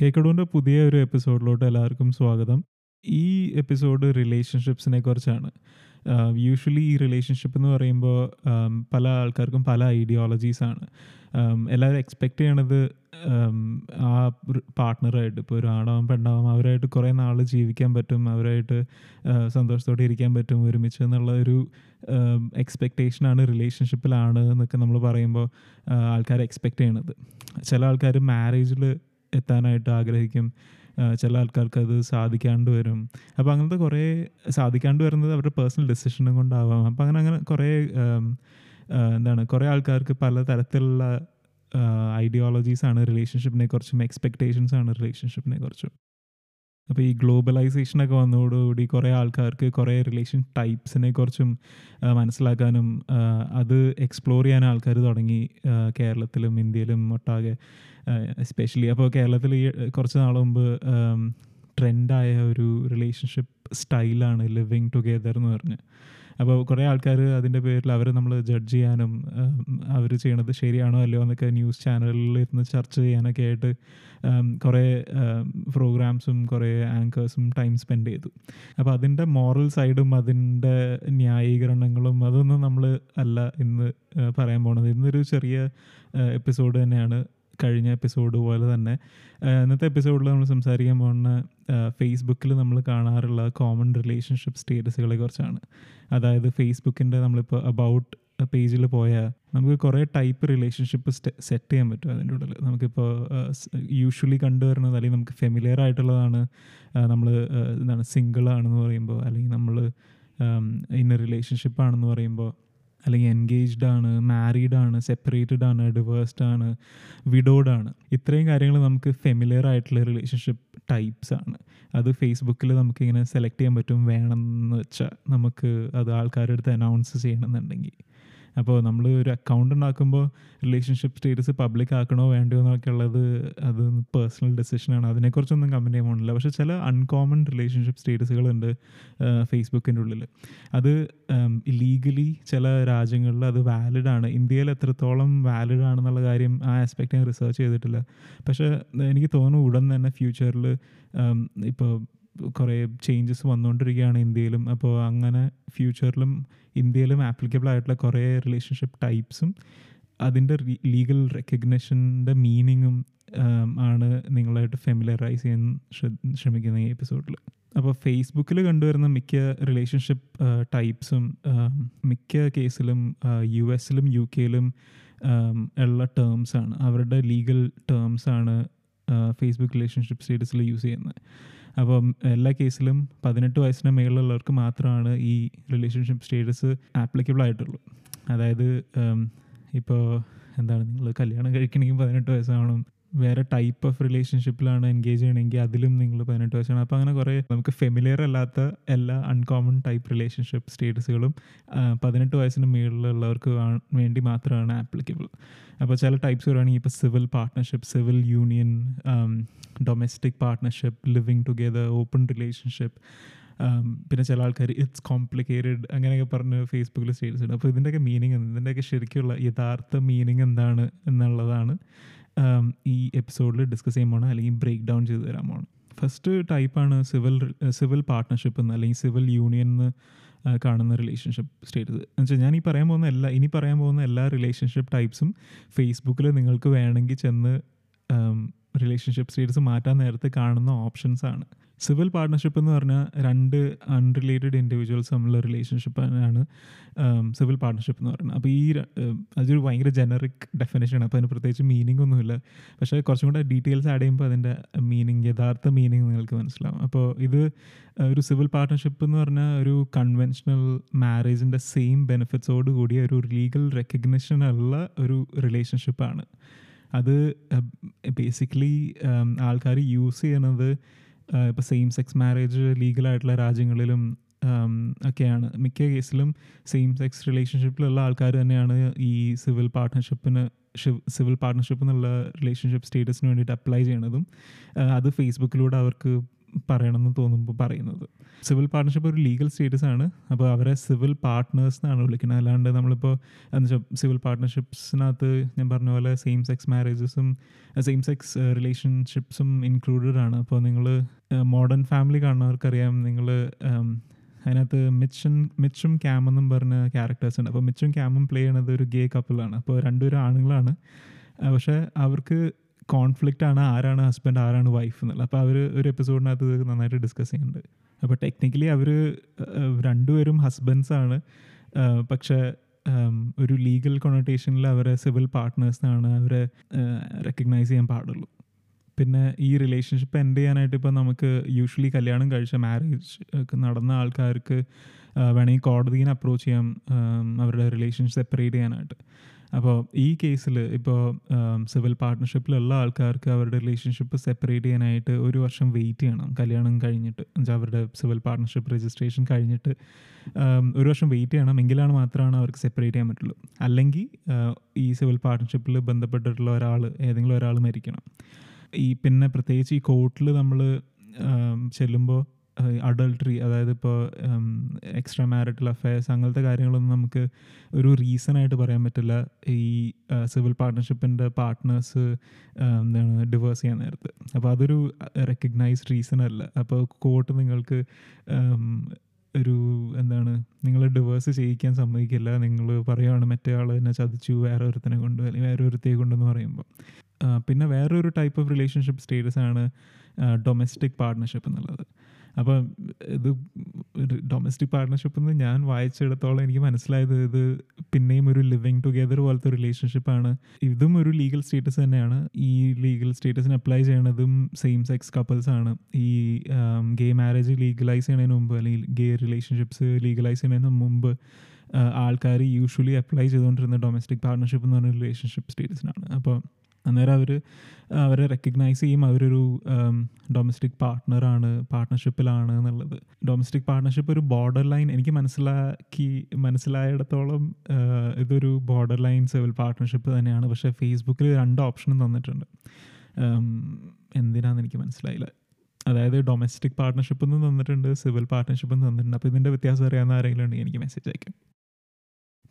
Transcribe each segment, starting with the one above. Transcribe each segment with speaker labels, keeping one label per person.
Speaker 1: കേക്കടൂന്റെ പുതിയ ഒരു എപ്പിസോഡിലോട്ട് എല്ലാവർക്കും സ്വാഗതം. ഈ എപ്പിസോഡ് റിലേഷൻഷിപ്സിനെ കുറിച്ചാണ്. യൂഷ്വലി ഈ റിലേഷൻഷിപ്പ് എന്ന് പറയുമ്പോൾ പല ആൾക്കാർക്കും പല ഐഡിയോളജീസാണ് എല്ലാവരും എക്സ്പെക്റ്റ് ചെയ്യണത് ആ പാർട്ട്ണറായിട്ട് ഇപ്പോൾ ഒരു ആണാവും പെണ്ണാവും അവരായിട്ട് കുറേ നാൾ ജീവിക്കാൻ പറ്റും അവരായിട്ട് സന്തോഷത്തോടെ ഇരിക്കാൻ പറ്റും ഒരുമിച്ച് എന്നുള്ള ഒരു എക്സ്പെക്റ്റേഷനാണ് റിലേഷൻഷിപ്പിലാണ് എന്നൊക്കെ നമ്മൾ പറയുമ്പോൾ ആൾക്കാർ എക്സ്പെക്റ്റ് ചെയ്യണത്. ചില ആൾക്കാർ മാരേജിൽ എത്താനായിട്ട് ആഗ്രഹിക്കും. ചില ആൾക്കാർക്ക് അത് സാധിക്കാണ്ട് വരും. അപ്പോൾ അങ്ങനത്തെ കുറേ സാധിക്കാണ്ട് വരുന്നത് അവരുടെ പേഴ്സണൽ ഡെസിഷനും കൊണ്ടാവാം. അപ്പോൾ അങ്ങനെ അങ്ങനെ കുറേ എന്താണ് കുറേ ആൾക്കാർക്ക് പല തരത്തിലുള്ള ഐഡിയോളജീസ് ആണ് റിലേഷൻഷിപ്പിനെ കുറിച്ചും എക്സ്പെക്റ്റേഷൻസ് ആണ് റിലേഷൻഷിപ്പിനെ കുറിച്ചും. അപ്പോൾ ഈ ഗ്ലോബലൈസേഷനൊക്കെ വന്നതോടുകൂടി കുറേ ആൾക്കാർക്ക് കുറേ റിലേഷൻ ടൈപ്സിനെ കുറിച്ചും മനസ്സിലാക്കാനും അത് എക്സ്പ്ലോർ ചെയ്യാൻ ആൾക്കാർ തുടങ്ങി കേരളത്തിലും ഇന്ത്യയിലും ഒട്ടാകെ എസ്പെഷ്യലി അപ്പോൾ കേരളത്തിൽ ഈ കുറച്ച് നാൾ മുമ്പ് ട്രെൻഡായ ഒരു റിലേഷൻഷിപ്പ് സ്റ്റൈലാണ് ലിവിങ് ടുഗെദർ എന്ന് പറഞ്ഞ്. അപ്പോൾ കുറേ ആൾക്കാർ അതിന്റെ പേരിൽ അവർ നമ്മൾ ജഡ്ജ് ചെയ്യാനും അവർ ചെയ്യണത് ശരിയാണോ അല്ലയോ എന്നൊക്കെ ന്യൂസ് ചാനലിൽ ഇരുന്ന് ചർച്ച ചെയ്യാനൊക്കെ ആയിട്ട് കുറേ പ്രോഗ്രാംസും കുറേ ആങ്കേഴ്സും ടൈം സ്പെൻഡ് ചെയ്തു. അപ്പോൾ അതിന്റെ മോറൽ സൈഡും അതിന്റെ ന്യായീകരണങ്ങളും അതൊന്നും നമ്മൾ അല്ല ഇന്ന് പറയാൻ പോണത്. ഇന്നൊരു ചെറിയ എപ്പിസോഡ് തന്നെയാണ്. കഴിഞ്ഞ എപ്പിസോഡ് പോലെ തന്നെ ഇന്നത്തെ എപ്പിസോഡിൽ നമ്മൾ സംസാരിക്കാൻ പോകുന്ന ഫേസ്ബുക്കിൽ നമ്മൾ കാണാറുള്ള കോമൺ റിലേഷൻഷിപ്പ് സ്റ്റേറ്റസുകളെ കുറിച്ചാണ്. അതായത് ഫേസ്ബുക്കിന്റെ നമ്മളിപ്പോൾ അബൌട്ട് പേജിൽ പോയാൽ നമുക്ക് കുറേ ടൈപ്പ് റിലേഷൻഷിപ്പ് സെറ്റ് ചെയ്യാൻ പറ്റും അതിന്റെ ഉള്ളിൽ നമുക്കിപ്പോൾ യൂഷ്വലി കണ്ടുവരുന്നത് അല്ലെങ്കിൽ നമുക്ക് ഫെമിലിയർ ആയിട്ടുള്ളതാണ് നമ്മൾ എന്താണ് സിംഗിൾ ആണെന്ന് പറയുമ്പോൾ അല്ലെങ്കിൽ നമ്മൾ ഇന്ന റിലേഷൻഷിപ്പ് ആണെന്ന് പറയുമ്പോൾ അല്ലെങ്കിൽ എൻഗേജ്ഡ് ആണ് മാരീഡ് ആണ് സെപ്പറേറ്റഡ് ആണ് ഡിവേഴ്സ്ഡ് ആണ് വിഡോഡ് ആണ്. ഇത്രയും കാര്യങ്ങൾ നമുക്ക് ഫെമിലിയർ ആയിട്ടുള്ള റിലേഷൻഷിപ്പ് ടൈപ്സ് ആണ്. അത് ഫേസ്ബുക്കിൽ നമുക്കിങ്ങനെ സെലക്ട് ചെയ്യാൻ പറ്റും വേണമെന്ന് വെച്ചാൽ നമുക്ക് അത് ആൾക്കാരുടെ അടുത്ത് അനൗൺസ് ചെയ്യണമെന്നുണ്ടെങ്കിൽ. അപ്പോൾ നമ്മൾ ഒരു അക്കൗണ്ട് ഉണ്ടാക്കുമ്പോൾ റിലേഷൻഷിപ്പ് സ്റ്റേറ്റസ് പബ്ലിക് ആക്കണോ വേണ്ടയോ എന്നൊക്കെ ഉള്ളത് അത് പേഴ്സണൽ ഡെസിഷനാണ് അതിനെക്കുറിച്ചൊന്നും കമന്റ് ചെയ്യാൻ പോകുന്നില്ല. പക്ഷേ ചില അൺകോമൺ റിലേഷൻഷിപ്പ് സ്റ്റേറ്റസുകളുണ്ട് ഫേസ്ബുക്കിന്റെ ഉള്ളിൽ അത് ലീഗലി ചില രാജ്യങ്ങളിൽ അത് വാലിഡ് ആണ്. ഇന്ത്യയിൽ എത്രത്തോളം വാലിഡ് ആണെന്നുള്ള കാര്യം ആ ആസ്പെക്റ്റ് ഞാൻ റിസർച്ച് ചെയ്തിട്ടില്ല. പക്ഷേ എനിക്ക് തോന്നുന്നു ഉടൻ തന്നെ ഫ്യൂച്ചറിൽ ഇപ്പോൾ കുറേ ചേഞ്ചസ് വന്നുകൊണ്ടിരിക്കുകയാണ് ഇന്ത്യയിലും. അപ്പോൾ അങ്ങനെ ഫ്യൂച്ചറിലും ഇന്ത്യയിലും ആപ്ലിക്കബിൾ ആയിട്ടുള്ള കുറേ റിലേഷൻഷിപ്പ് ടൈപ്സും അതിന്റെ ലീഗൽ റെക്കഗ്നേഷന്റെ മീനിങ്ങും ആണ് നിങ്ങളായിട്ട് ഫെമിലറൈസ് ചെയ്യാൻ ശ്രമിക്കുന്ന ഈ എപ്പിസോഡിൽ അപ്പോൾ ഫേസ്ബുക്കിൽ കണ്ടുവരുന്ന മിക്ക റിലേഷൻഷിപ്പ് ടൈപ്സും മിക്ക കേസിലും യു എസിലും യു കെയിലും ഉള്ള ടേംസാണ് അവരുടെ ലീഗൽ ടേംസാണ് ഫേസ്ബുക്ക് റിലേഷൻഷിപ്പ് സ്റ്റേറ്റസിൽ യൂസ് ചെയ്യുന്നത്. അപ്പം എല്ലാ കേസിലും പതിനെട്ട് വയസ്സിന് മേളിലുള്ളവർക്ക് മാത്രമാണ് ഈ റിലേഷൻഷിപ്പ് സ്റ്റേറ്റസ് ആപ്ലിക്കബിൾ ആയിട്ടുള്ളൂ. അതായത് ഇപ്പോൾ എന്താണ് നിങ്ങൾ കല്യാണം കഴിക്കണമെങ്കിൽ പതിനെട്ട് വയസ്സാവണം. വേറെ ടൈപ്പ് ഓഫ് റിലേഷൻഷിപ്പിലാണ് എൻഗേജ് ചെയ്യണമെങ്കിൽ അതിലും നിങ്ങൾ പതിനെട്ട് വയസ്സാണ്. അപ്പോൾ അങ്ങനെ കുറേ നമുക്ക് ഫെമിലിയർ അല്ലാത്ത എല്ലാ അൺകോമൺ ടൈപ്പ് റിലേഷൻഷിപ്പ് സ്റ്റേറ്റസുകളും പതിനെട്ട് വയസ്സിന് മുകളിലുള്ളവർക്ക് വേണ്ടി മാത്രമാണ് ആപ്ലിക്കബിൾ അപ്പോൾ ചില ടൈപ്സ് പറയുകയാണെങ്കിൽ ഇപ്പോൾ civil partnership civil union domestic partnership living together open relationship പിന്നെ ചില ആൾക്കാർ ഇറ്റ്സ് കോംപ്ലിക്കേറ്റഡ് അങ്ങനെയൊക്കെ പറഞ്ഞ് ഫേസ്ബുക്കിൽ സ്റ്റേറ്റസ് ഇടും. അപ്പോൾ ഇതിന്റെയൊക്കെ മീനിങ് ഇതിന്റെയൊക്കെ ശരിക്കുള്ള യഥാർത്ഥ മീനിങ് എന്താണ് എന്നുള്ളതാണ് ഈ എപ്പിസോഡിൽ ഡിസ്കസ് ചെയ്യാൻ പോകണം അല്ലെങ്കിൽ ബ്രേക്ക് ഡൗൺ ചെയ്ത് തരാൻ പോകണം ഫസ്റ്റ് ടൈപ്പാണ് സിവിൽ സിവിൽ പാർട്ട്ണർഷിപ്പ് എന്ന് അല്ലെങ്കിൽ സിവിൽ യൂണിയൻ എന്ന് കാണുന്ന റിലേഷൻഷിപ്പ് സ്റ്റേറ്റസ് എന്ന് വെച്ചാൽ ഞാൻ ഈ പറയാൻ പോകുന്ന എല്ലാ ഇനി പറയാൻ പോകുന്ന എല്ലാ റിലേഷൻഷിപ്പ് ടൈപ്സും ഫേസ്ബുക്കിൽ നിങ്ങൾക്ക് വേണമെങ്കിൽ ചെന്ന് റിലേഷൻഷിപ്പ് സ്റ്റേറ്റസ് മാറ്റാൻ നേരത്തെ കാണുന്ന ഓപ്ഷൻസ് ആണ്. സിവിൽ പാർട്ട്ണർഷിപ്പ് എന്ന് പറഞ്ഞാൽ രണ്ട് അൺറിലേറ്റഡ് ഇൻഡിവിജ്വൽസ് തമ്മിലുള്ള റിലേഷൻഷിപ്പ് ആണ് സിവിൽ പാർട്ട്ണർഷിപ്പ് എന്ന് പറയുന്നത്. അപ്പോൾ ഈ അതൊരു ഭയങ്കര ജനറിക് ഡെഫിനേഷനാണ് അപ്പോൾ അതിന് പ്രത്യേകിച്ച് മീനിങ് ഒന്നുമില്ല. പക്ഷേ കുറച്ചും കൂടെ ഡീറ്റെയിൽസ് ആഡ് ചെയ്യുമ്പോൾ അതിന്റെ മീനിങ് യഥാർത്ഥ മീനിങ് നിങ്ങൾക്ക് മനസ്സിലാവും. അപ്പോൾ ഇത് ഒരു സിവിൽ പാർട്ട്ണർഷിപ്പ് എന്ന് പറഞ്ഞാൽ ഒരു കൺവെൻഷണൽ മാരേജിന്റെ സെയിം ബെനിഫിറ്റ്സോട് കൂടിയ ഒരു ലീഗൽ റെക്കഗ്നിഷൻ ഉള്ള ഒരു റിലേഷൻഷിപ്പാണ് അത് ബേസിക്കലി ആൾക്കാർ യൂസ് ചെയ്യണത് ഇപ്പോൾ സെയിം സെക്സ് മാരേജ് ലീഗലായിട്ടുള്ള രാജ്യങ്ങളിലും ഒക്കെയാണ്. മിക്ക കേസിലും സെയിം സെക്സ് റിലേഷൻഷിപ്പിലുള്ള ആൾക്കാർ തന്നെയാണ് ഈ സിവിൽ പാർട്ട്ണർഷിപ്പിന് സിവിൽ പാർട്ട്ണർഷിപ്പ് എന്നുള്ള റിലേഷൻഷിപ്പ് സ്റ്റേറ്റസിന് വേണ്ടിയിട്ട് അപ്ലൈ ചെയ്യണതും. അത് ഫേസ്ബുക്കിലൂടെ അവർക്ക് പറയണമെന്ന് തോന്നുമ്പോൾ പറയുന്നത്. സിവിൽ പാർട്ട്ണർഷിപ്പ് ഒരു ലീഗൽ സ്റ്റേറ്റസ് ആണ്. അപ്പോൾ അവരെ സിവിൽ പാർട്ട്നേഴ്സ് എന്നാണ് വിളിക്കുന്നത്. അല്ലാണ്ട് നമ്മളിപ്പോൾ എന്താ വെച്ചാൽ സിവിൽ പാർട്ട്ണർഷിപ്സിനകത്ത് ഞാൻ പറഞ്ഞ പോലെ സെയിം സെക്സ് മാരേജസും സെയിം സെക്സ് റിലേഷൻഷിപ്സും ഇൻക്ലൂഡഡ് ആണ്. അപ്പോൾ നിങ്ങൾ മോഡേൺ ഫാമിലി കാണുന്നവർക്കറിയാം നിങ്ങൾ അതിനകത്ത് മിച്ചൻ മിച്ചും ക്യാം എന്നും പറഞ്ഞ ക്യാരക്ടേഴ്സ് ഉണ്ട്. അപ്പോൾ മിച്ചും ക്യാമും പ്ലേ ചെയ്യണത് ഒരു ഗേ കപ്പിളാണ് അപ്പോൾ രണ്ടുപേരും ആണുങ്ങളാണ്. പക്ഷേ അവർക്ക് കോൺഫ്ലിക്റ്റ് ആണ് ആരാണ് ഹസ്ബൻഡ് ആരാണ് വൈഫ് എന്നുള്ളത്. അപ്പോൾ അവർ ഒരു എപ്പിസോഡിനകത്ത് ഇത് നന്നായിട്ട് ഡിസ്കസ് ചെയ്യുന്നുണ്ട്. അപ്പോൾ ടെക്നിക്കലി അവർ രണ്ടുപേരും ഹസ്ബൻഡ്സ് ആണ്. ആ, പക്ഷേ ഒരു ലീഗൽ കൊണോട്ടേഷനിൽ അവരെ സിവിൽ പാർട്ട്നേഴ്സിനാണ് അവരെ റെക്കഗ്നൈസ് ചെയ്യാൻ പാടുള്ളൂ. പിന്നെ ഈ റിലേഷൻഷിപ്പ് എൻഡ് ചെയ്യാനായിട്ട് ഇപ്പോൾ നമുക്ക് യൂഷ്വലി കല്യാണം കഴിച്ച മാരേജ് നടന്ന ആൾക്കാർക്ക് വേണമെങ്കിൽ കോടതിനെ അപ്രോച്ച് ചെയ്യാം അവരുടെ റിലേഷൻ സെപ്പറേറ്റ് ചെയ്യാനായിട്ട്. അപ്പോൾ ഈ കേസിൽ ഇപ്പോൾ സിവിൽ പാർട്ട്ണർഷിപ്പിലുള്ള ആൾക്കാർക്ക് അവരുടെ റിലേഷൻഷിപ്പ് സെപ്പറേറ്റ് ചെയ്യാനായിട്ട് ഒരു വർഷം വെയിറ്റ് ചെയ്യണം. കല്യാണം കഴിഞ്ഞിട്ട്. എന്നുവെച്ചാൽ അവരുടെ സിവിൽ പാർട്ട്ണർഷിപ്പ് രജിസ്ട്രേഷൻ കഴിഞ്ഞിട്ട് ഒരു വർഷം വെയിറ്റ് ചെയ്യണം. എങ്കിലാണ് മാത്രമാണ് അവർക്ക് സെപ്പറേറ്റ് ചെയ്യാൻ പറ്റുള്ളൂ. അല്ലെങ്കിൽ ഈ സിവിൽ പാർട്ട്ണർഷിപ്പിൽ ബന്ധപ്പെട്ടിട്ടുള്ള ഒരാൾ ഏതെങ്കിലും ഒരാൾ മരിക്കണം. ഈ പിന്നെ പ്രത്യേകിച്ച് ഈ കോർട്ടിൽ നമ്മൾ ചെല്ലുമ്പോൾ അഡൾട്ടറി അതായത് ഇപ്പോൾ എക്സ്ട്രാ മാരിറ്റൽ അഫയേഴ്സ് അങ്ങനത്തെ കാര്യങ്ങളൊന്നും നമുക്ക് ഒരു റീസൺ ആയിട്ട് പറയാൻ പറ്റില്ല. ഈ സിവിൽ പാർട്ട്ണർഷിപ്പിന്റെ പാർട്ട്നേഴ്സ് എന്താണ് ഡിവേഴ്സ് ചെയ്യാൻ നേരത്ത്. അപ്പോൾ അതൊരു റെക്കഗ്നൈസ്ഡ് റീസൺ അല്ല. അപ്പോൾ കോർട്ട് നിങ്ങൾക്ക് ഒരു എന്താണ് നിങ്ങൾ ഡിവേഴ്സ് ചെയ്യിക്കാൻ സമ്മതിക്കില്ല. നിങ്ങൾ പറയുകയാണ് മറ്റേ ആൾ എന്നെ ചതിച്ചു വേറെ ഒരുത്തനെ കൊണ്ട് അല്ലെങ്കിൽ വേറെ ഒരുത്തയെ കൊണ്ടെന്ന് പറയുമ്പോൾ പിന്നെ വേറൊരു ടൈപ്പ് ഓഫ് റിലേഷൻഷിപ്പ് സ്റ്റേറ്റസ് ആണ് ഡൊമസ്റ്റിക് പാർട്ട്ണർഷിപ്പ് എന്നുള്ളത്. അപ്പം ഇത് ഡൊമസ്റ്റിക് പാർട്ട്ണർഷിപ്പ് എന്ന് ഞാൻ വായിച്ചെടുത്തോളം എനിക്ക് മനസ്സിലായത് ഇത് പിന്നെയും ഒരു ലിവിങ് ടുഗെദർ പോലത്തെ റിലേഷൻഷിപ്പാണ് ഇതും ഒരു ലീഗൽ സ്റ്റേറ്റസ് തന്നെയാണ്. ഈ ലീഗൽ സ്റ്റേറ്റസിന് അപ്ലൈ ചെയ്യണതും സെയിം സെക്സ് കപ്പിൾസ് ആണ്. ഈ ഗേ മാരേജ് ലീഗലൈസ് ചെയ്യുന്നതിന് മുമ്പ് അല്ലെങ്കിൽ ഗേ റിലേഷൻഷിപ്സ് ലീഗലൈസ് ചെയ്യുന്നതിന് മുമ്പ് ആൾക്കാർ യൂഷ്വലി അപ്ലൈ ചെയ്തുകൊണ്ടിരുന്ന ഡൊമസ്റ്റിക് പാർട്ട്ണർഷിപ്പ് എന്ന് പറഞ്ഞ റിലേഷൻഷിപ്പ് സ്റ്റേറ്റസിനാണ് അപ്പോൾ അന്നേരം അവർ അവരെ റെക്കഗ്നൈസ് ചെയ്യും. അവരൊരു ഡൊമസ്റ്റിക് പാർട്ട്ണറാണ് പാർട്ട്ണർഷിപ്പിലാണ് എന്നുള്ളത്. ഡൊമസ്റ്റിക് പാർട്ട്ണർഷിപ്പ് ഒരു ബോർഡർ ലൈൻ എനിക്ക് മനസ്സിലാക്കി മനസ്സിലായിടത്തോളം ഇതൊരു ബോർഡർ ലൈൻ സിവിൽ പാർട്ട്ണർഷിപ്പ് തന്നെയാണ്. പക്ഷേ ഫേസ്ബുക്കിൽ രണ്ട് ഓപ്ഷനും തന്നിട്ടുണ്ട്. എന്തിനാണെന്ന് എനിക്ക് മനസ്സിലായില്ല. അതായത് ഡൊമസ്റ്റിക് പാർട്ട്ണർഷിപ്പ് എന്ന് തന്നിട്ടുണ്ട് സിവിൽ പാർട്ട്ണർഷിപ്പ് എന്ന് തന്നിട്ടുണ്ട്. അപ്പോൾ ഇതിന്റെ വ്യത്യാസം അറിയാവുന്ന ആരെങ്കിലും ഉണ്ടെങ്കിൽ എനിക്ക് മെസ്സേജ് അയക്കാം.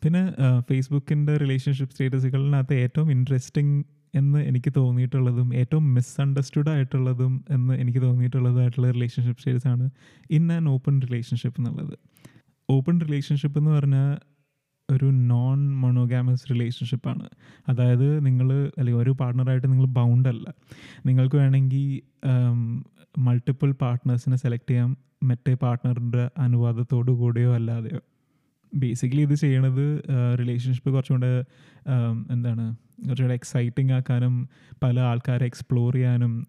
Speaker 1: പിന്നെ ഫേസ്ബുക്കിന്റെ റിലേഷൻഷിപ്പ് സ്റ്റേറ്റസുകളിനകത്ത് ഏറ്റവും ഇൻട്രസ്റ്റിംഗ് എന്ന് എനിക്ക് തോന്നിയിട്ടുള്ളതും ഏറ്റവും മിസ്അണ്ടർസ്റ്റുഡ് ആയിട്ടുള്ളതും എന്ന് എനിക്ക് തോന്നിയിട്ടുള്ളതായിട്ടുള്ള റിലേഷൻഷിപ്പ് സ്റ്റേജസ് ആണ് ഇൻ ആൻഡ് ഓപ്പൺ റിലേഷൻഷിപ്പ് എന്നുള്ളത്. ഓപ്പൺ റിലേഷൻഷിപ്പ് എന്ന് പറഞ്ഞാൽ ഒരു നോൺ മൊണോഗാമസ് റിലേഷൻഷിപ്പാണ് അതായത് നിങ്ങൾ അല്ലെങ്കിൽ ഒരു പാർട്ട്ണറായിട്ട് നിങ്ങൾ ബൗണ്ട് അല്ല. നിങ്ങൾക്ക് വേണമെങ്കിൽ മൾട്ടിപ്പിൾ പാർട്ട്നേഴ്സിനെ സെലക്ട് ചെയ്യാം. മറ്റേ പാർട്ട്ണറിന്റെ അനുവാദത്തോടു കൂടിയോ അല്ലാതെയോ. ബേസിക്കലി ഇത് ചെയ്യണത് റിലേഷൻഷിപ്പ് കുറച്ചുകൂടെ എന്താണ് കുറച്ചുകൂടെ എക്സൈറ്റിംഗ് ആക്കാനും പല ആൾക്കാരെ എക്സ്പ്ലോർ ചെയ്യാനും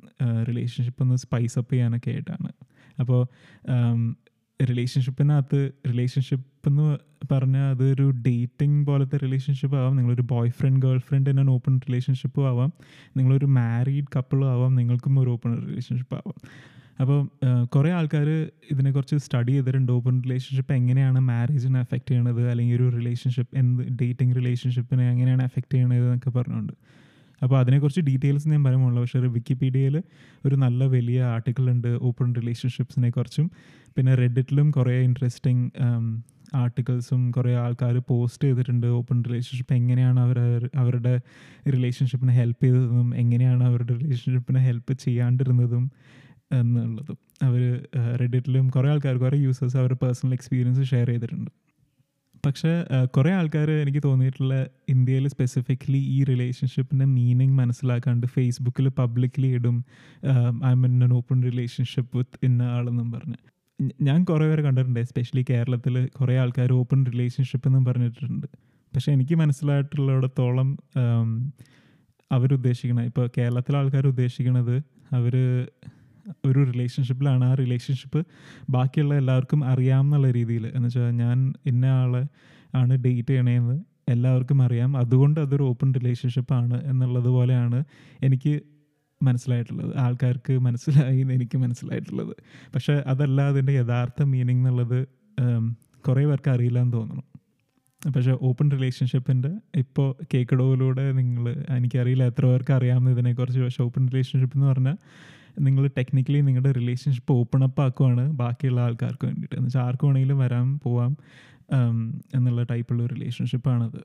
Speaker 1: റിലേഷൻഷിപ്പ് ഒന്ന് സ്പൈസ് അപ്പ് ചെയ്യാനൊക്കെ ആയിട്ടാണ്. അപ്പോൾ റിലേഷൻഷിപ്പിനകത്ത് റിലേഷൻഷിപ്പ് എന്ന് പറഞ്ഞാൽ അതൊരു ഡേറ്റിംഗ് പോലത്തെ റിലേഷൻഷിപ്പ് ആവാം. നിങ്ങളൊരു boy friend girl friend an open റിലേഷൻഷിപ്പും ആവാം. നിങ്ങളൊരു മാരീഡ് കപ്പിളും ആവാം. നിങ്ങൾക്കും ഒരു ഓപ്പൺ റിലേഷൻഷിപ്പ് ആവാം. അപ്പോൾ കുറേ ആൾക്കാർ ഇതിനെക്കുറിച്ച് സ്റ്റഡി ചെയ്തിട്ടുണ്ട്. ഓപ്പൺ റിലേഷൻഷിപ്പ് എങ്ങനെയാണ് മാരേജിനെ എഫക്റ്റ് ചെയ്യണത്? അല്ലെങ്കിൽ ഒരു റിലേഷൻഷിപ്പ് എന്ത് ഡേറ്റിംഗ് റിലേഷൻഷിപ്പിനെ എങ്ങനെയാണ് എഫക്റ്റ് ചെയ്യണത് എന്നൊക്കെ പറഞ്ഞുകൊണ്ട്. അപ്പോൾ അതിനെക്കുറിച്ച് ഡീറ്റെയിൽസ് ഞാൻ പറയുമുള്ളൂ പക്ഷേ വിക്കിപീഡിയയിൽ ഒരു നല്ല വലിയ ആർട്ടിക്കിൾ ഉണ്ട് ഓപ്പൺ റിലേഷൻഷിപ്സിനെ കുറിച്ചും. പിന്നെ റെഡിറ്റിലും കുറേ ഇൻട്രസ്റ്റിംഗ് ആർട്ടിക്കിൾസും കുറേ ആൾക്കാർ പോസ്റ്റ് ചെയ്തിട്ടുണ്ട് ഓപ്പൺ റിലേഷൻഷിപ്പ് എങ്ങനെയാണ് അവർ അവരുടെ റിലേഷൻഷിപ്പിനെ ഹെൽപ്പ് ചെയ്തതും എങ്ങനെയാണ് അവരുടെ റിലേഷൻഷിപ്പിനെ ഹെൽപ്പ് ചെയ്യാണ്ടിരുന്നതും. എന്നുള്ളതും. അവർ റെഡിറ്റിലും കുറേ ആൾക്കാർ കുറേ യൂസേഴ്സ് അവരുടെ പേഴ്സണൽ എക്സ്പീരിയൻസ് ഷെയർ ചെയ്തിട്ടുണ്ട്. പക്ഷേ കുറേ ആൾക്കാർ എനിക്ക് തോന്നിയിട്ടുള്ള ഇന്ത്യയിൽ സ്പെസിഫിക്കലി ഈ റിലേഷൻഷിപ്പിന്റെ മീനിങ് മനസ്സിലാക്കാണ്ട് ഫേസ്ബുക്കിൽ പബ്ലിക്കലി ഇടും I am in an open relationship with ഇന്ന ആളെന്നും പറഞ്ഞ്. ഞാൻ കുറേ പേരെ കണ്ടിട്ടുണ്ട് എസ്പെഷ്യലി കേരളത്തിൽ കുറേ ആൾക്കാർ ഓപ്പൺ റിലേഷൻഷിപ്പ് എന്നും പറഞ്ഞിട്ടുണ്ട്. പക്ഷേ എനിക്ക് മനസ്സിലായിട്ടുള്ളിടത്തോളം അവരുദ്ദേശിക്കണത് ഇപ്പോൾ കേരളത്തിലെ ആൾക്കാർ ഉദ്ദേശിക്കുന്നത് അവർ ഒരു റിലേഷൻഷിപ്പിലാണ് ആ റിലേഷൻഷിപ്പ് ബാക്കിയുള്ള എല്ലാവർക്കും അറിയാമെന്നുള്ള രീതിയിൽ. എന്ന് വെച്ചാൽ ഞാൻ ഇന്ന ആളെ ആണ് ഡേറ്റ് ചെയ്യണേന്ന് എല്ലാവർക്കും അറിയാം. അതുകൊണ്ട് അതൊരു ഓപ്പൺ റിലേഷൻഷിപ്പാണ് എന്നുള്ളത് പോലെയാണ് എനിക്ക് മനസ്സിലായിട്ടുള്ളത്. ആൾക്കാർക്ക് മനസ്സിലായി എന്ന് എനിക്ക് മനസ്സിലായിട്ടുള്ളത്. പക്ഷേ അതല്ല അതിന്റെ യഥാർത്ഥ മീനിങ് എന്നുള്ളത് കുറേ പേർക്ക് അറിയില്ല എന്ന് തോന്നുന്നു. പക്ഷേ ഓപ്പൺ റിലേഷൻഷിപ്പിന്റെ ഇപ്പോൾ കേക്കിടവിലൂടെ നിങ്ങൾ എനിക്കറിയില്ല എത്ര പേർക്ക് അറിയാമെന്ന് ഇതിനെക്കുറിച്ച്. പക്ഷേ ഓപ്പൺ റിലേഷൻഷിപ്പ് എന്ന് പറഞ്ഞാൽ നിങ്ങൾ ടെക്നിക്കലി നിങ്ങളുടെ റിലേഷൻഷിപ്പ് ഓപ്പൺ അപ്പ് ആക്കുവാണ് ബാക്കിയുള്ള ആൾക്കാർക്ക് വേണ്ടിയിട്ട്. എന്ന് വെച്ചാൽ ആർക്ക് വേണമെങ്കിലും വരാം പോവാം എന്നുള്ള ടൈപ്പുള്ള റിലേഷൻഷിപ്പാണത്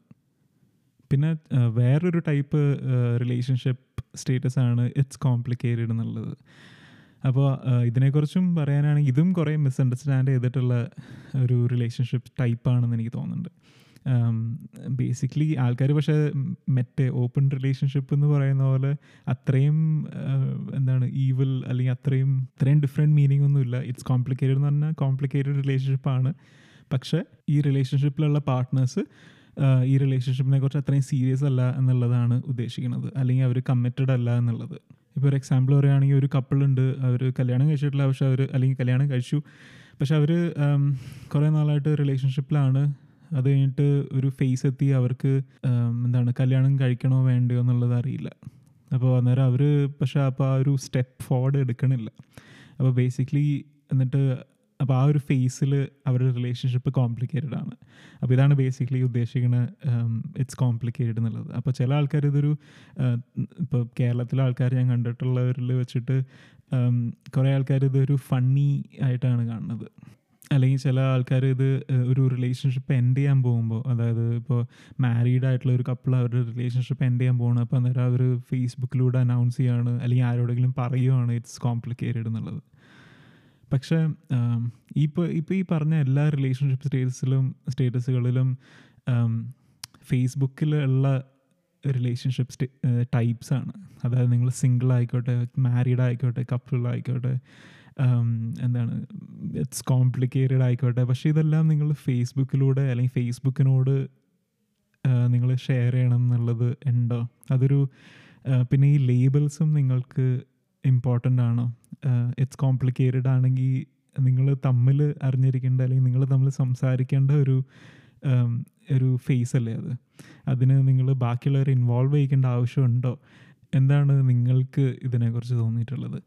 Speaker 1: പിന്നെ വേറൊരു ടൈപ്പ് റിലേഷൻഷിപ്പ് സ്റ്റേറ്റസ് ആണ് ഇറ്റ്സ് കോംപ്ലിക്കേറ്റഡ് എന്നുള്ളത്. അപ്പോൾ ഇതിനെക്കുറിച്ചും പറയാനാണെങ്കിൽ ഇതും കുറേ മിസ്അണ്ടർസ്റ്റാൻഡ് ചെയ്തിട്ടുള്ള ഒരു റിലേഷൻഷിപ്പ് ടൈപ്പാണെന്ന് എനിക്ക് തോന്നുന്നുണ്ട്. ബേസിക്കലി ആൾക്കാർ പക്ഷേ മറ്റേ ഓപ്പൺ റിലേഷൻഷിപ്പ് എന്ന് പറയുന്ന പോലെ അത്രയും എന്താണ് ഈവിൽ അല്ലെങ്കിൽ അത്രയും ഇത്രയും ഡിഫറെന്റ് മീനിങ് ഒന്നുമില്ല ഇറ്റ്സ് കോംപ്ലിക്കേറ്റഡ് എന്ന് പറഞ്ഞാൽ കോംപ്ലിക്കേറ്റഡ് റിലേഷൻഷിപ്പാണ് പക്ഷേ ഈ റിലേഷൻഷിപ്പിലുള്ള പാർട്ട്നേഴ്സ് ഈ റിലേഷൻഷിപ്പിനെ കുറിച്ച് അത്രയും സീരിയസ് അല്ല എന്നുള്ളതാണ് ഉദ്ദേശിക്കുന്നത്. അല്ലെങ്കിൽ അവർ കമ്മിറ്റഡ് അല്ല എന്നുള്ളത്. ഇപ്പോൾ ഒരു എക്സാമ്പിൾ പറയുകയാണെങ്കിൽ ഒരു ഉണ്ട്. അവർ കല്യാണം കഴിച്ചിട്ടില്ല. പക്ഷെ അവർ അല്ലെങ്കിൽ കല്യാണം കഴിച്ചു. പക്ഷെ അവർ കുറേ നാളായിട്ട് റിലേഷൻഷിപ്പിലാണ് അത് കഴിഞ്ഞിട്ട് ഒരു ഫേസ് എത്തി അവർക്ക് എന്താണ് കല്യാണം കഴിക്കണോ വേണ്ടയോ എന്നുള്ളത് അറിയില്ല. അപ്പോൾ അന്നേരം അവർ പക്ഷെ അപ്പോൾ ആ ഒരു സ്റ്റെപ്പ് ഫോർവേഡ് എടുക്കണില്ല. അപ്പോൾ ബേസിക്കലി എന്നിട്ട് അപ്പോൾ ആ ഒരു ഫേസിൽ അവരുടെ റിലേഷൻഷിപ്പ് കോംപ്ലിക്കേറ്റഡ് ആണ്. അപ്പോൾ ഇതാണ് ബേസിക്കലി ഉദ്ദേശിക്കുന്ന ഇറ്റ്സ് കോംപ്ലിക്കേറ്റഡ് എന്നുള്ളത്. അപ്പോൾ ചില ആൾക്കാർ ഇതൊരു ഇപ്പോൾ കേരളത്തിലെ ആൾക്കാർ ഞാൻ കണ്ടിട്ടുള്ളവരിൽ വെച്ചിട്ട് കുറേ ആൾക്കാർ ഇതൊരു ഫണ്ണി ആയിട്ടാണ് കാണുന്നത്. അല്ലെങ്കിൽ ചില ആൾക്കാർ ഇത് ഒരു റിലേഷൻഷിപ്പ് എൻഡ് ചെയ്യാൻ പോകുമ്പോൾ അതായത് ഇപ്പോൾ മാരീഡ് ആയിട്ടുള്ള ഒരു കപ്പിൾ അവരുടെ റിലേഷൻഷിപ്പ് എൻഡ് ചെയ്യാൻ പോകണം അപ്പോൾ അന്നേരം അവർ ഫേസ്ബുക്കിലൂടെ അനൗൺസ് ചെയ്യുകയാണ് അല്ലെങ്കിൽ ആരോടെങ്കിലും പറയുകയാണ് ഇറ്റ്സ് കോംപ്ലിക്കേറ്റഡ് എന്നുള്ളത്. പക്ഷേ ഇപ്പോൾ ഇപ്പോൾ ഈ പറഞ്ഞ എല്ലാ റിലേഷൻഷിപ്പ് സ്റ്റേറ്റസിലും സ്റ്റേറ്റസുകളിലും ഫേസ്ബുക്കിലുള്ള റിലേഷൻഷിപ്പ് ആണ്. അതായത് നിങ്ങൾ സിംഗിൾ ആയിക്കോട്ടെ മാരീഡ് ആയിക്കോട്ടെ കപ്പിൾ ആയിക്കോട്ടെ എന്താണ് ഇറ്റ്സ് കോംപ്ലിക്കേറ്റഡ് ആയിക്കോട്ടെ. പക്ഷേ ഇതെല്ലാം നിങ്ങൾ ഫേസ്ബുക്കിലൂടെ അല്ലെങ്കിൽ ഫേസ്ബുക്കിനോട് നിങ്ങൾ ഷെയർ ചെയ്യണം എന്നുള്ളത് ഉണ്ടോ? അതൊരു പിന്നെ ഈ ലേബിൾസും നിങ്ങൾക്ക് ഇമ്പോർട്ടന്റ് ആണോ? ഇറ്റ്സ് കോംപ്ലിക്കേറ്റഡ് ആണെങ്കിൽ നിങ്ങൾ തമ്മിൽ അറിഞ്ഞിരിക്കേണ്ട അല്ലെങ്കിൽ നിങ്ങൾ തമ്മിൽ സംസാരിക്കേണ്ട ഒരു ഒരു ഫേസ് അല്ലേ അത്? അതിന് നിങ്ങൾ ബാക്കിയുള്ളവരെ ഇൻവോൾവ് ചെയ്യിക്കേണ്ട ആവശ്യമുണ്ടോ എന്താണ് നിങ്ങൾക്ക് ഇതിനെക്കുറിച്ച് തോന്നിയിട്ടുള്ളത്?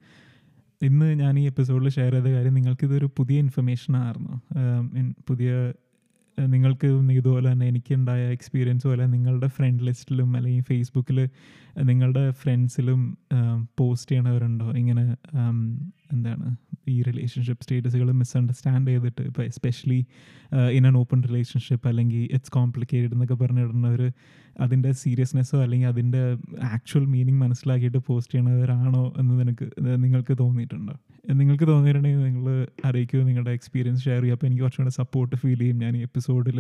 Speaker 1: ഇന്ന് ഞാൻ ഈ എപ്പിസോഡിൽ ഷെയർ ചെയ്ത കാര്യം നിങ്ങൾക്കിതൊരു പുതിയ ഇൻഫർമേഷൻ ആയിരുന്നു. പുതിയ നിങ്ങൾക്ക് ഇതുപോലെ തന്നെ എനിക്കുണ്ടായ എക്സ്പീരിയൻസ് പോലെ നിങ്ങളുടെ ഫ്രണ്ട് ലിസ്റ്റിലും അല്ലെങ്കിൽ ഫേസ്ബുക്കിൽ നിങ്ങളുടെ ഫ്രണ്ട്സിലും പോസ്റ്റ് ചെയ്യണവരുണ്ടോ? ഇങ്ങനെ എന്താണ്? ഈ റിലേഷൻഷിപ്പ് സ്റ്റേറ്റസുകൾ മിസ്അണ്ടർസ്റ്റാൻഡ് ചെയ്തിട്ട് ഇപ്പോൾ especially in an open relationship അല്ലെങ്കിൽ ഇറ്റ്സ് കോംപ്ലിക്കേറ്റഡ് എന്നൊക്കെ പറഞ്ഞിടുന്നവർ അതിന്റെ സീരിയസ്നെസ്സോ അല്ലെങ്കിൽ അതിന്റെ ആക്ച്വൽ മീനിങ് മനസ്സിലാക്കിയിട്ട് പോസ്റ്റ് ചെയ്യണവരാണോ എന്ന് നിനക്ക് നിങ്ങൾക്ക് തോന്നിയിട്ടുണ്ടോ? നിങ്ങൾക്ക് തോന്നിയിട്ടുണ്ടെങ്കിൽ നിങ്ങൾ അറിയിക്കുമോ നിങ്ങളുടെ എക്സ്പീരിയൻസ് ഷെയർ ചെയ്യുക അപ്പോൾ എനിക്ക് കുറച്ചും കൂടെ സപ്പോർട്ട് ഫീൽ ചെയ്യും. ഞാൻ ഈ എപ്പിസോഡിൽ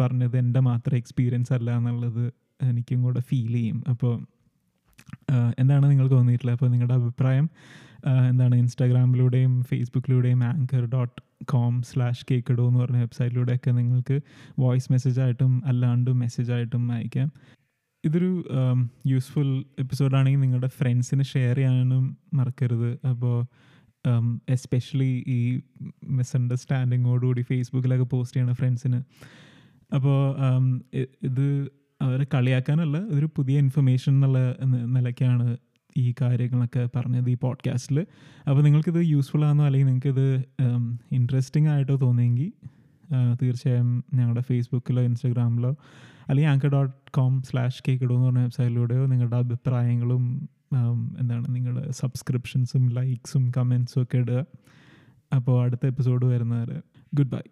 Speaker 1: പറഞ്ഞത് എന്റെ മാത്രം എക്സ്പീരിയൻസ് അല്ല എന്നുള്ളത് എനിക്കും കൂടെ ഫീൽ ചെയ്യും. അപ്പോൾ എന്താണ് നിങ്ങൾക്ക് തോന്നിയിട്ടുള്ളത്? അപ്പോൾ നിങ്ങളുടെ അഭിപ്രായം എന്താണ് ഇൻസ്റ്റാഗ്രാമിലൂടെയും ഫേസ്ബുക്കിലൂടെയും ആങ്കർ ഡോട്ട് കോം സ്ലാഷ് കേക്കഡോ എന്ന് പറഞ്ഞ വെബ്സൈറ്റിലൂടെയൊക്കെ നിങ്ങൾക്ക് വോയിസ് മെസ്സേജായിട്ടും അല്ലാണ്ടും മെസ്സേജായിട്ടും അയക്കാം. ഇതൊരു യൂസ്ഫുൾ എപ്പിസോഡാണെങ്കിൽ നിങ്ങളുടെ ഫ്രണ്ട്സിന് ഷെയർ ചെയ്യാനും മറക്കരുത്. അപ്പോൾ എസ്പെഷ്യലി ഈ മിസ്അണ്ടർസ്റ്റാൻഡിങ്ങോടുകൂടി ഫേസ്ബുക്കിലൊക്കെ പോസ്റ്റ് ചെയ്യണ ഫ്രണ്ട്സിന് അപ്പോൾ ഇത് അവരെ കളിയാക്കാനല്ല ഒരു പുതിയ ഇൻഫർമേഷൻ എന്നുള്ള നിലയ്ക്കാണ് ഈ കാര്യങ്ങളൊക്കെ പറഞ്ഞത് ഈ പോഡ്കാസ്റ്റിൽ അപ്പോൾ നിങ്ങൾക്കിത് യൂസ്ഫുൾ ആണെന്നോ അല്ലെങ്കിൽ നിങ്ങൾക്കിത് ഇൻട്രസ്റ്റിംഗ് ആയിട്ടോ തോന്നിയെങ്കിൽ തീർച്ചയായും ഞങ്ങളുടെ ഫേസ്ബുക്കിലോ ഇൻസ്റ്റാഗ്രാമിലോ അല്ലെങ്കിൽ ആങ്കർ ഡോട്ട് കോം സ്ലാഷ് കേക്കിടോ എന്ന് പറഞ്ഞ വെബ്സൈറ്റിലൂടെയോ നിങ്ങളുടെ അഭിപ്രായങ്ങളും എന്താണ് നിങ്ങളുടെ സബ്സ്ക്രിപ്ഷൻസും ലൈക്സും കമൻസും ഒക്കെ ഇടുക. അപ്പോൾ അടുത്ത എപ്പിസോഡ് വരുന്നവരെ
Speaker 2: Goodbye.